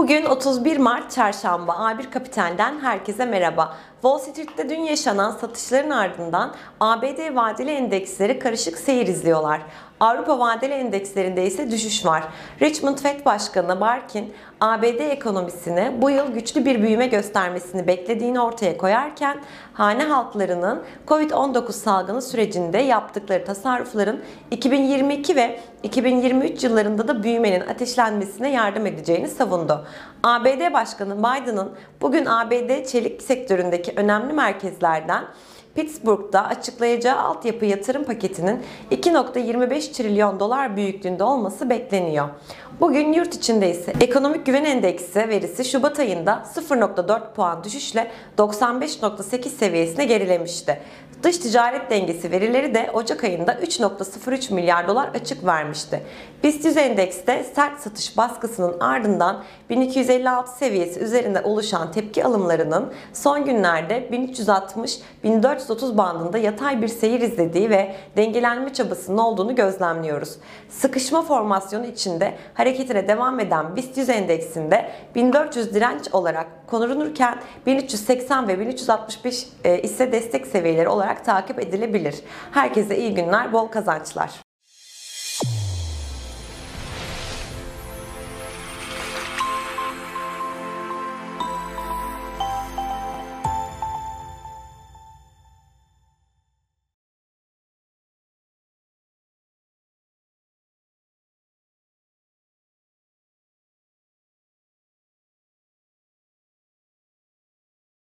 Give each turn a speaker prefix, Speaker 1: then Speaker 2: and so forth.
Speaker 1: Bugün 31 Mart Çarşamba A1 Kapital'den herkese merhaba. Wall Street'te dün yaşanan satışların ardından ABD vadeli endeksleri karışık seyir izliyorlar. Avrupa vadeli endekslerinde ise düşüş var. Richmond Fed Başkanı Barkin, ABD ekonomisine bu yıl güçlü bir büyüme göstermesini beklediğini ortaya koyarken, hane halklarının COVID-19 salgını sürecinde yaptıkları tasarrufların 2022 ve 2023 yıllarında da büyümenin ateşlenmesine yardım edeceğini savundu. ABD Başkanı Biden'ın bugün ABD çelik sektöründeki önemli merkezlerden Pittsburgh'da açıklayacağı altyapı yatırım paketinin 2.25 trilyon dolar büyüklüğünde olması bekleniyor. Bugün yurt içinde ise ekonomik güven endeksi verisi Şubat ayında 0.4 puan düşüşle 95.8 seviyesine gerilemişti. Dış ticaret dengesi verileri de Ocak ayında 3.03 milyar dolar açık vermişti. BIST 100 endekste sert satış baskısının ardından 1256 seviyesi üzerinde oluşan tepki alımlarının son günlerde 1360-1430 bandında yatay bir seyir izlediği ve dengelenme çabasının olduğunu gözlemliyoruz. Sıkışma formasyonu içinde hareketine devam eden BIST 100 endeksinde 1400 direnç olarak konulurken 1380 ve 1365 ise destek seviyeleri olarak takip edilebilir. Herkese iyi günler, bol kazançlar.